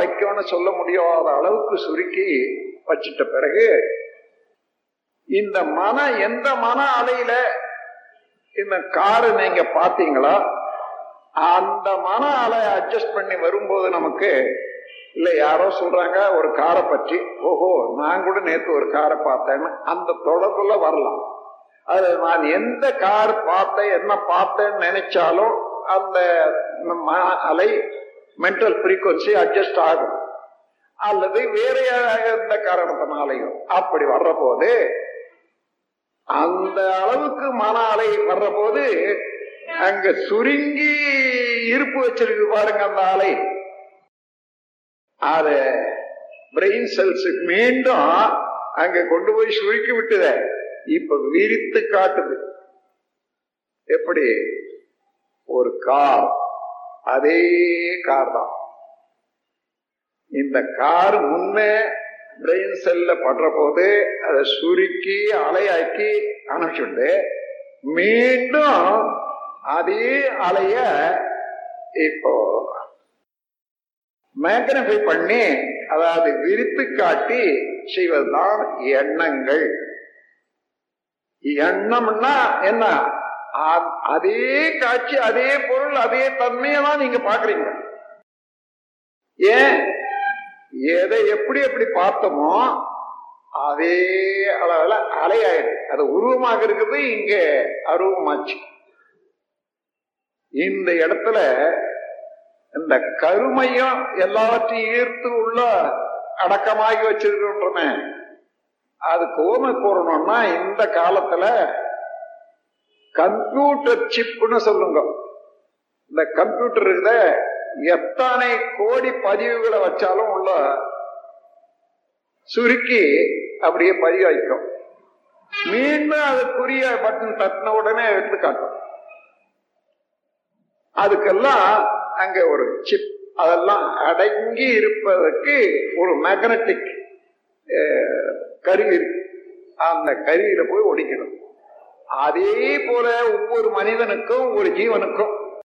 வைக்கணும்னு சொல்ல முடியாத அளவுக்கு சுருக்கி வச்சிட்ட பிறகு இந்த மன எந்த மன அலையில இந்த காரு நீங்க பாத்தீங்களா அந்த மன அலை அட்ஜஸ்ட் பண்ணி வரும்போது நமக்கு இல்ல யாரோ சொல்றாங்க ஒரு காரை பற்றி ஓஹோ நான் கூட நேற்று ஒரு காரை பார்த்தேன்னு அந்த தொடர்புல வரலாம். அது நான் எந்த கார் பார்த்தேன் என்ன பார்த்தேன்னு நினைச்சாலும் அந்த அலை மென்டல் ஃப்ரீக்குவன்சி அட்ஜஸ்ட் ஆகும். அல்லது வேற எந்த காரணத்தினாலையும் அப்படி வர்ற போது அந்த அளவுக்கு மன அலை வர்ற போது அங்க சுருங்கி இருப்பு வச்சிருக்கு பாருங்க அந்த அலை. அத பிரெயின் செல்ஸுக்கு மீண்டும் அங்க கொண்டு போய் சுருக்கி விட்டுத. இப்ப விரித்து காட்டுது. எப்படி? ஒரு கார். அதே கார் தான். இந்த கார் முன்னே பிரெயின் செல்ல படுற போது அதை சுருக்கி அலையாக்கி அனுப்பிச்சுண்டு மீண்டும் அதே அலைய இப்போ மேக்னிஃபை பண்ணி அதாவது விரித்து காட்டி செய்வதுதான் எண்ணங்கள். எண்ணம்னா என்ன? அதே காட்சி அதே பொருள் அதே தன்மையை தான் நீங்க பாக்குறீங்க ஏன்? எதை எப்படி எப்படி பார்த்தோமோ அதே அளவில் அலையாயிடு அது உருவமாக இருக்குது இங்க அருவமாச்சு. இந்த இடத்துல இந்த கருமையும் எல்லாவற்றையும் ஈர்த்து உள்ள அடக்கமாகி வச்சிருக்கின்றன அது கோமை கூறணும்னா இந்த காலத்துல கம்ப்யூட்டர் சிப்னு சொல்லுங்க. இந்த கம்ப்யூட்டர் இருக்குத எத்தனை கோடி பதிவுகளை வச்சாலும் உள்ள சுருக்கி அப்படியே பதிவு வைக்கும் மீண்டும் அதுக்குரிய பட்டன் தட்டின உடனே எடுத்து காட்டும். அதுக்கெல்லாம் அங்க ஒரு சிப் அதெல்லாம் அடங்கி இருப்பதற்கு ஒரு மேக்னட்டிக் கருவி இருக்கு. அந்த கருவியில போய் ஒடிக்கணும். அதே போல ஒவ்வொரு மனிதனுக்கும் ஒரு ஜீவனுக்கும்.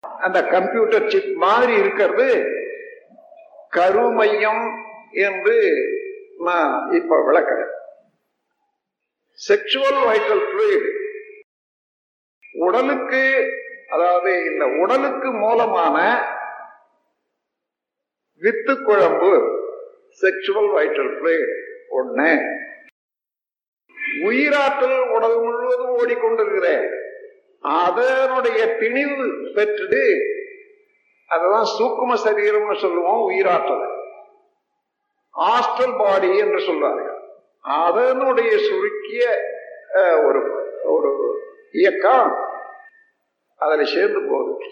அந்த கம்ப்யூட்டர் சிப் மாதிரி இருக்கிறது. கருமையம் என்று நான் இப்ப விளக்கிறேன். செக்ஷுவல் வைட்டல் ஃப்ளூயிட் உடலுக்கு அதாவது இந்த உடலுக்கு மூலமான வித்து குழம்பு. செக்ஷுவல் வைட்டல் ஃப்ளூயிட் ஒன்று உயிராற்றல் உடல் முழுவதும் ஓடிக்கொண்டிருக்கிறேன் அதனுடைய திணிவு பெற்றுட்டு அதுதான் சூக்கும சரீரம்னு சொல்லுவோம் உயிராற்றல். ஆஸ்ட்ரல் பாடி என்று சொல்வார்கள் அதனுடைய சுருக்கிய ஒரு ஒரு இயக்கம் அதில் சேர்ந்து போகுது.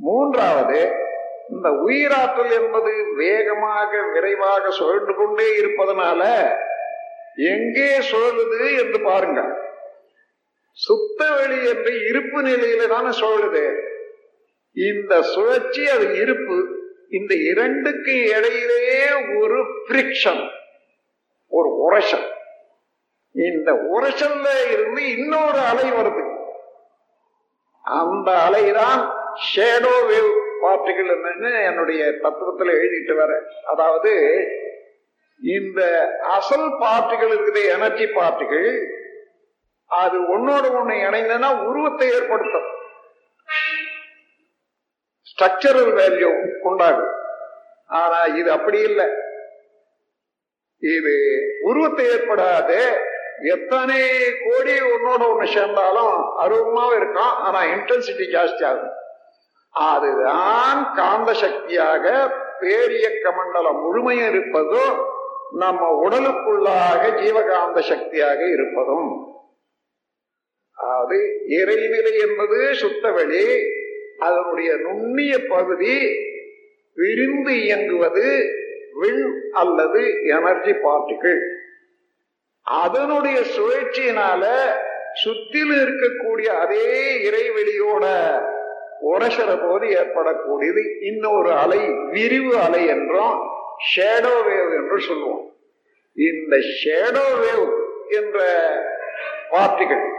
மூன்றாவது இந்த உயிராற்றல் என்பது வேகமாக விரைவாக சுழன்று கொண்டே இருப்பதனால எங்கே சுழலுது என்று பாருங்க. சுத்த வெளி என்று இருப்பு நிலையில தானே சுழலுது. இந்த சுழற்சி அது இருப்பு இந்த இரண்டுக்கு இடையிலேயே ஒரு பிரிக்ஷன் ஒரு உரசல். இந்த உரசல்ல இருந்து இன்னொரு அலை வருது. அந்த அலைதான் ஷேடோ வேவ் பார்ட்டிகள் என்னுடைய தத்துவத்தில் எழுதிட்டு வர அதாவது இந்த அசல் பார்ட்டிகள் இருக்குது எனர்ஜி பார்ட்டிகள் அது ஒன்னோட ஒண்ணு இணைந்தனா உருவத்தை ஏற்படுத்தும். ஸ்ட்ரக்சரல் வேல்யூ உண்டாகும். ஆனா இது அப்படி இல்லை. இது உருவத்தை ஏற்படாது எத்தனை கோடி ஒன்னோட ஒண்ணு சேர்ந்தாலும் அருவமாவும் இருக்கும் ஆனா இன்டென்சிட்டி ஜாஸ்தி ஆகும். அதுதான் காந்த சக்தியாக பேரியக்க மண்டலம் முழுமையும் இருப்பதும் நம்ம உடலுக்குள்ளாக ஜீவகாந்த சக்தியாக இருப்பதும். அது இறைநிலை என்பது சுத்தவெளி அதனுடைய நுண்ணிய பகுதி விரிந்து இயங்குவது விண் அல்லது எனர்ஜி பார்ட்டிகள். அதனுடைய சுழற்சியினால சுத்திலும் இருக்கக்கூடிய அதே இறைவெளியோட உரசர போது ஏற்படக்கூடியது. இன்னொரு அலை விரிவு அலை என்றும் ஷேடோ வேவ் என்று சொல்லுவோம். இந்த ஷேடோ வேவ் என்ற பார்ட்டிகள்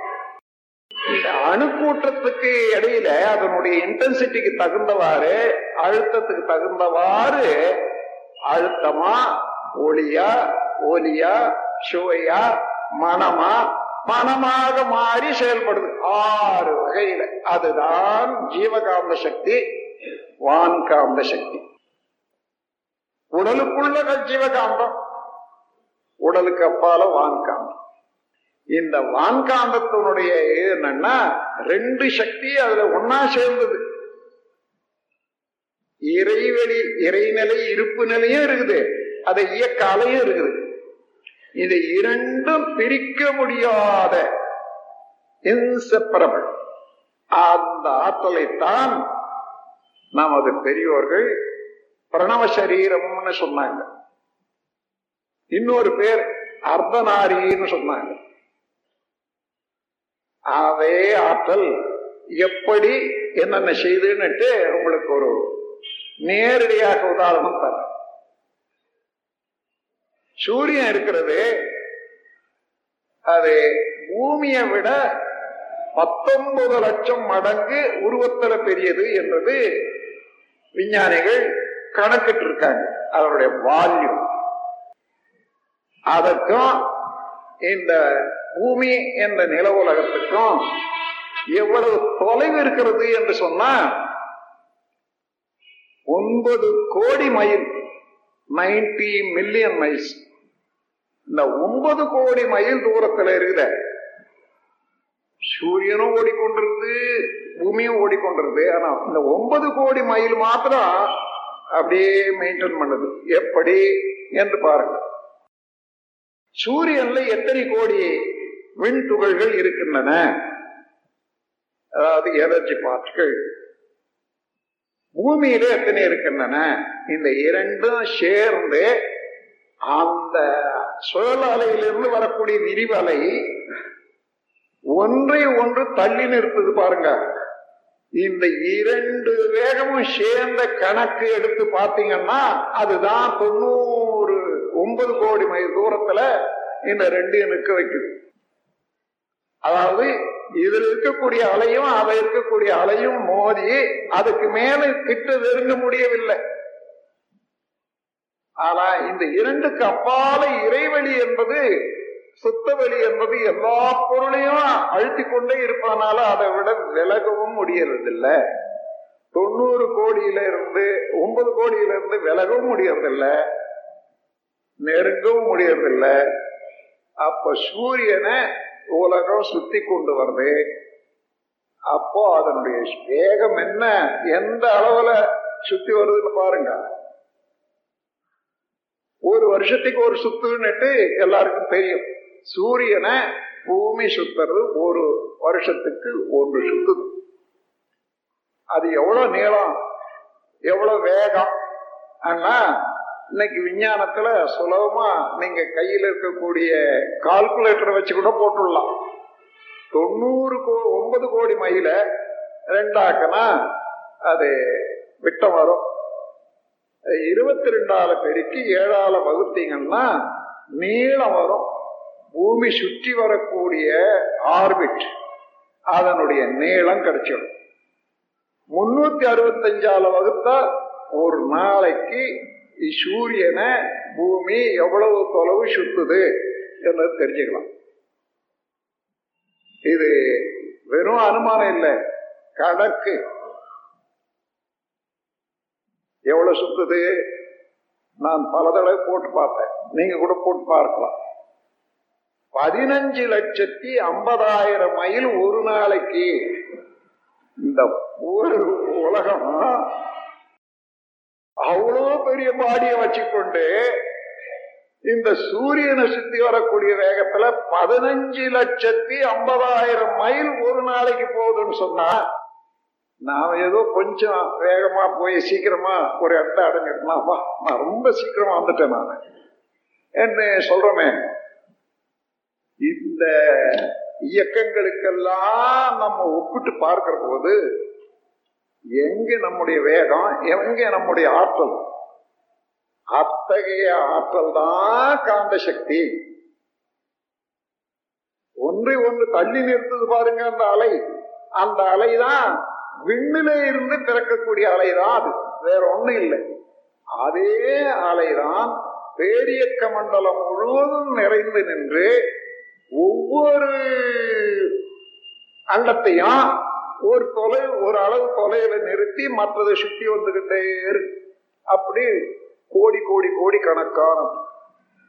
இந்த அணுக்கூட்டத்துக்கு இடையில அதனுடைய இன்டென்சிட்டிக்கு தகுந்தவாறு அழுத்தத்துக்கு தகுந்தவாறு அழுத்தமா ஒளியா ஒலியா சுவையா மனமா மனமாக மாறி செயல்படுது. ஆறு வகையில. அதுதான் ஜீவகாந்த சக்தி வான்காந்த சக்தி. உடலுக்குள்ள ஜீவகாந்தம் உடலுக்கு அப்பால வான்காந்தம் இந்த வான்காந்தத்தினுடைய என்னன்னா ரெண்டு சக்தி அதுல ஒன்னா சேர்ந்தது. இறைவெளி இறைநிலை இருப்பு நிலையும் இருக்குது. அதை இயக்க அலையும் இருக்குது. இது இரண்டும் பிரிக்க முடியாத இன்செப்பரபிள் அந்த ஆற்றலைத்தான் நமது பெரியோர்கள் பிரணவ சரீரம்னு சொன்னாங்க. இன்னொரு பேர் அர்த்தநாரின்னு சொன்னாங்க. அதே ஆற்றல் எப்படி என்னென்ன செய்துன்னுட்டு உங்களுக்கு ஒரு நேரடியாக உதாரணம் தர சூரியன் இருக்கிறது அது பூமியை விட பத்தொன்பது லட்சம் மடங்கு உருவத்துல பெரியது என்பது விஞ்ஞானிகள் கணக்கிட்டு இருக்காங்க அதனுடைய வால்யூம் அதற்கும் இந்த பூமி என்ற நில உலகத்துக்கும் எவ்வளவு தொலைவு இருக்கிறது என்று சொன்னா ஒன்பது கோடி மைல் நைன்டி மில்லியன் மைல்ஸ் இந்த ஒன்பது கோடி மைல் தூரத்துல இருக்கிற சூரியனும் ஓடிக்கொண்டிருக்கு பூமியும் ஓடிக்கொண்டிருக்கு ஆனா இந்த ஒன்பது கோடி மைல் மாத்திரம் அப்படியே மெயின்டைன் பண்ணுது. எப்படி? என்று பாருங்க சூரியன்ல எத்தனை கோடி விண் துகள்கள் இருக்கின்றன? அதாவது எனர்ஜி பார்ட்டிகள் பூமியில எத்தனை இருக்கின்றன? இந்த இரண்டும் சேர்ந்து அந்த சுழல் அலையிலிருந்து வரக்கூடிய விரிவலை ஒன்றை ஒன்று தள்ளி நிறுத்துது பாருங்க. இந்த இரண்டு வேகமும் சேர்ந்த கணக்கு எடுத்து பாத்தீங்கன்னா அதுதான் தொண்ணூறு ஒன்பது கோடி மைல் தூரத்துல இந்த ரெண்டையும் நிற்க வைக்குது. அதாவது இதுல இருக்கக்கூடிய அலையும் அதை இருக்கக்கூடிய அலையும் மோதி அதுக்கு மேல கிட்ட நெருங்க முடியவில்லை. ஆனா இந்த இரண்டுக்கு அப்பால இறைவெளி என்பது சுத்தவெளி என்பது எல்லா பொருளையும் அழுத்தி கொண்டே இருப்பதனால அதை விட விலகவும் முடியறதில்ல. தொண்ணூறு கோடியில இருந்து ஒன்பது கோடியில இருந்து விலகவும் முடியறதில்ல. நெருங்கவும் முடியறதில்ல. அப்ப சூரியனை உலகம் சுத்தி கொண்டு வருது. அப்போ அதனுடைய வேகம் என்ன? எந்த அளவுல சுத்தி வருதுன்னு பாருங்க. ஒரு வருஷத்துக்கு ஒரு சுத்துன்னுட்டு எல்லாருக்கும் தெரியும். சூரியனை பூமி சுத்துறது ஒரு வருஷத்துக்கு ஒன்று சுத்துது. அது எவ்வளோ நீளம் எவ்வளோ வேகம் ஆனால் இன்னைக்கு விஞ்ஞானத்தில் சுலபமாக நீங்கள் கையில் இருக்கக்கூடிய கால்குலேட்டரை வச்சு கூட போட்டுடலாம். தொண்ணூறு கோ ஒன்பது கோடி மைல ரெண்டாக்கனா அது விட்டம் வரும். இருபத்தி ரெண்டால பெருக்கி ஏழால வகுத்தீங்கன்னா நீளம் வரும். பூமி சுற்றி வரக்கூடிய ஆர்பிட் அதனுடைய நீளம் கிடைச்சிடும். முன்னூத்தி அறுபத்தஞ்சால வகுத்தா ஒரு நாளைக்கு சூரியனை பூமி எவ்வளவு தொலைவு சுத்துது என்பது தெரிஞ்சுக்கலாம். இது வெறும் அனுமானம் இல்லை கணக்கு. எவ்வளவு சுத்துது? நான் பல தடவை போட்டு பார்த்தேன். நீங்க கூட போட்டு பார்க்கலாம். பதினஞ்சு லட்சத்தி ஐம்பதாயிரம் மைல் ஒரு நாளைக்கு. இந்த ஒரு உலகம் அவ்வளோ பெரிய பாடியை வச்சுக்கொண்டு இந்த சூரியனை சுத்தி வரக்கூடிய வேகத்துல பதினஞ்சு லட்சத்தி ஐம்பதாயிரம் மைல் ஒரு நாளைக்கு போகுதுன்னு சொன்னா நாம ஏதோ கொஞ்சம் வேகமா போய் சீக்கிரமா ஒரு இடத்த அடைஞ்சிடலாமா. நான் ரொம்ப சீக்கிரமா வந்துட்டேன் நான். என்ன சொல்றமே? இந்த இயக்கங்களுக்கெல்லாம் நம்ம ஒப்பிட்டு பார்க்கிற போது எங்க நம்முடைய வேகம் எங்க நம்முடைய ஆற்றல்? அத்தகைய ஆற்றல் தான் காந்த சக்தி. ஒன்றை ஒன்று தள்ளி நிறுத்துது பாருங்க அந்த அலை. அந்த அலைதான் விண்ணில இருந்து பிறக்கக்கூடிய அலைதான் அது. வேற ஒண்ணும் இல்லை. அதே அலைதான் பேரியக்க மண்டலம் முழுவதும் நிறைந்து நின்று ஒவ்வொரு அண்டத்தையும் ஒரு தொலை ஒரு அளவு தொலையில நிறுத்தி மற்றதை சுத்தி வந்துகிட்டே இருக்கு அப்படி கோடி கோடி கோடி கணக்கான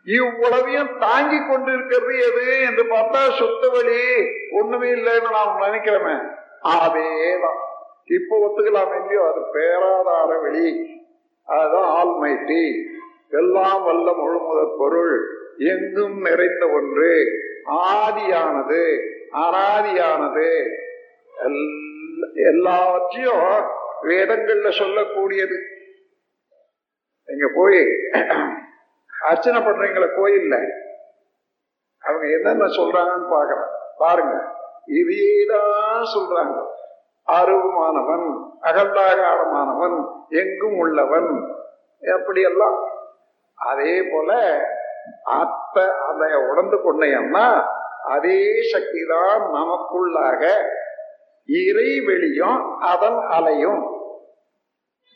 இவ்வளவையும் தாங்கி கொண்டு இருக்கிறது எது என்று பார்த்தா சுத்த வழி ஒண்ணுமே இல்லைன்னு நாம் நினைக்கிறோமே. அதேதான் இப்ப ஒத்துக்கலாம் இல்லையோ? அது பேராதார வழி. அதுதான் ஆல்மைட்டி. எல்லாம் வல்ல முழுமுதற் பொருள். எங்கும் நிறைந்த ஒன்று. ஆதியானது அனாதியானது. எல்லா- எல்லாவற்றையும் வேதங்கள்ல சொல்லக்கூடியது. நீங்க போய் அர்ச்சனை பண்றீங்களா கோயில்ல அவங்க என்னென்ன சொல்றாங்கன்னு பாக்குறேன் பாருங்க. இதையேதான் சொல்றாங்க. அருவமானவன் அகண்டாகாரமானவன் எங்கும் உள்ளவன் அப்படியெல்லாம். அதே போல அத்த அதை உணர்ந்து கொண்டேன்னா அதே சக்தி தான் நமக்குள்ளாக இறை வெளியும் அதன் அலையும்.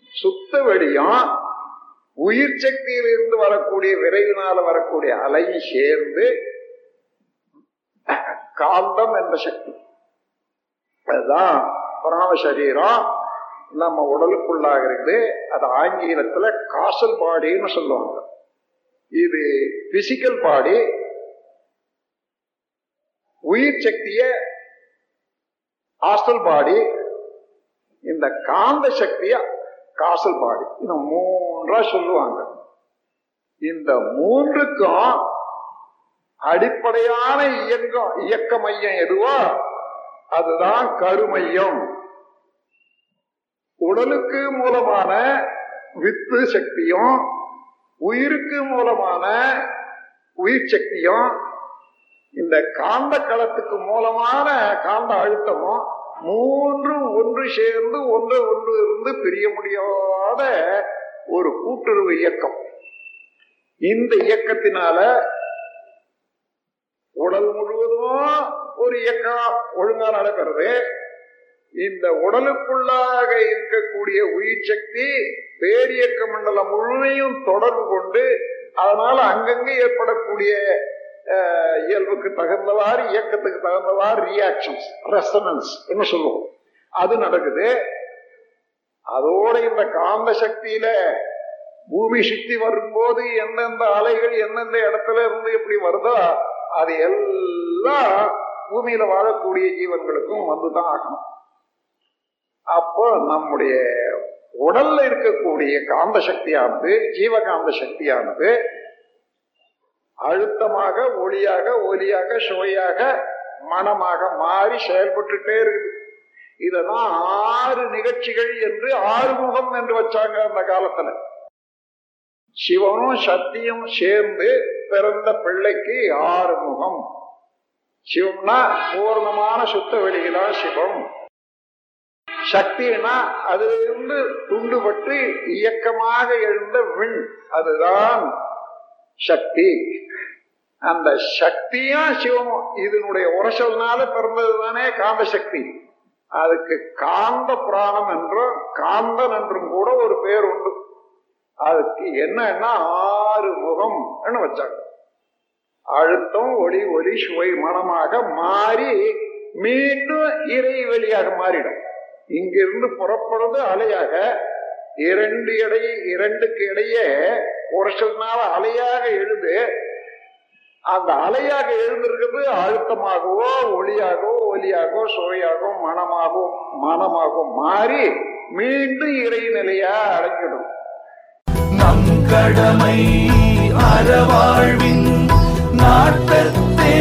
சுத்த வெளியும் உயிர் சக்தியிலிருந்து வரக்கூடிய விரைவினால வரக்கூடிய அலையும் சேர்ந்து காந்தம் என்ற சக்தி. அதுதான் பிராண சரீரம். நம்ம உடலுக்குள்ளாக இருக்குது. அது ஆங்கிலத்துல காசல் பாடின்னு சொல்லுவாங்க. இது பிசிக்கல் பாடி உயிர் சக்திய ஹாஸ்டல் பாடி இந்த காந்த சக்திய காசல் பாடி இந்த மூன்றா சொல்லுவாங்க. இந்த மூன்றுக்கும் அடிப்படையான இயக்கம் இயக்க மையம் எதுவோ அதுதான் கருமையம். உடலுக்கு மூலமான வித்து சக்தியும் உயிருக்கு மூலமான உயிர் சக்தியும் இந்த காந்த களத்துக்கு மூலமான காந்த அழுத்தமும் மூன்றும் ஒன்று சேர்ந்து ஒன்று ஒன்று இருந்து பிரிய முடியாத ஒரு கூட்டுறவு இயக்கம். இந்த இயக்கத்தினால உடல் முழுவதும் ஒரு இயக்கம் ஒழுங்கா நடைபெறுது. இந்த உடலுக்குள்ளாக இருக்கக்கூடிய உயிர் சக்தி பேரியக்க மண்டலம் முழுமையும் தொடர்பு கொண்டு அதனால அங்கங்கே ஏற்படக்கூடிய இயல்புக்கு தகுந்தவாறு இயக்கத்துக்கு தகுந்தவாறு ரியாக்ஷன்ஸ் ரெசனன்ஸ் என்ன சொல்லுவோம்? அது நடக்குது. அதோட இந்த காந்த சக்தியில பூமி சுத்தி வரும்போது எந்தெந்த அலைகள் எந்தெந்த இடத்துல இருந்து எப்படி வருதோ அது எல்லாம் பூமியில வாழக்கூடிய ஜீவன்களுக்கும் வந்துதான் ஆகணும். அப்போ நம்முடைய உடல்ல இருக்கக்கூடிய காந்த சக்தியானது ஜீவகாந்த சக்தியானது அழுத்தமாக ஒளியாக ஒலியாக சுவையாக மனமாக மாறி செயல்பட்டுட்டே இருக்குது. இதெல்லாம் ஆறு நிகழ்ச்சிகள் என்று ஆறுமுகம் என்று வச்சாங்க அந்த காலத்துல. சிவனும் சக்தியும் சேர்ந்து பிறந்த பிள்ளைக்கு ஆறுமுகம். சிவம்னா பூர்ணமான சுத்த வெளியிலா சிவம். சக்தினா அதிலிருந்து துண்டுபட்டு இயக்கமாக எழுந்த விண் அதுதான் சக்தி. அந்த சக்தியும் சிவமும் இதனுடைய உரசல்னால பிறந்தது தானே காந்த சக்தி அதுக்கு காந்த பிராணம் என்றும் காந்தன் என்றும் கூட ஒரு பேர் உண்டு. அதுக்கு என்னன்னா ஆறு முகம் வச்சாங்க. அழுத்தம் ஒளி ஒளி சுவை மனமாக மாறி மீண்டும் இறை வெளியாக மாறிடும். இங்கிருந்து புறப்படுறது அலையாக. இரண்டு இடை இரண்டுக்கு இடையே ஒரு சில நாள் அலையாக எழுது. அந்த அலையாக எழுந்திருக்கிறது அழுத்தமாகவோ ஒளியாகவோ ஒலியாகவோ சுவையாகவோ மனமாகவோ மனமாகவோ மாறி மீண்டும் இறை நிலையா அடங்கிடும் நம் கடமை அறவாழ்வின் நாட்டத்தே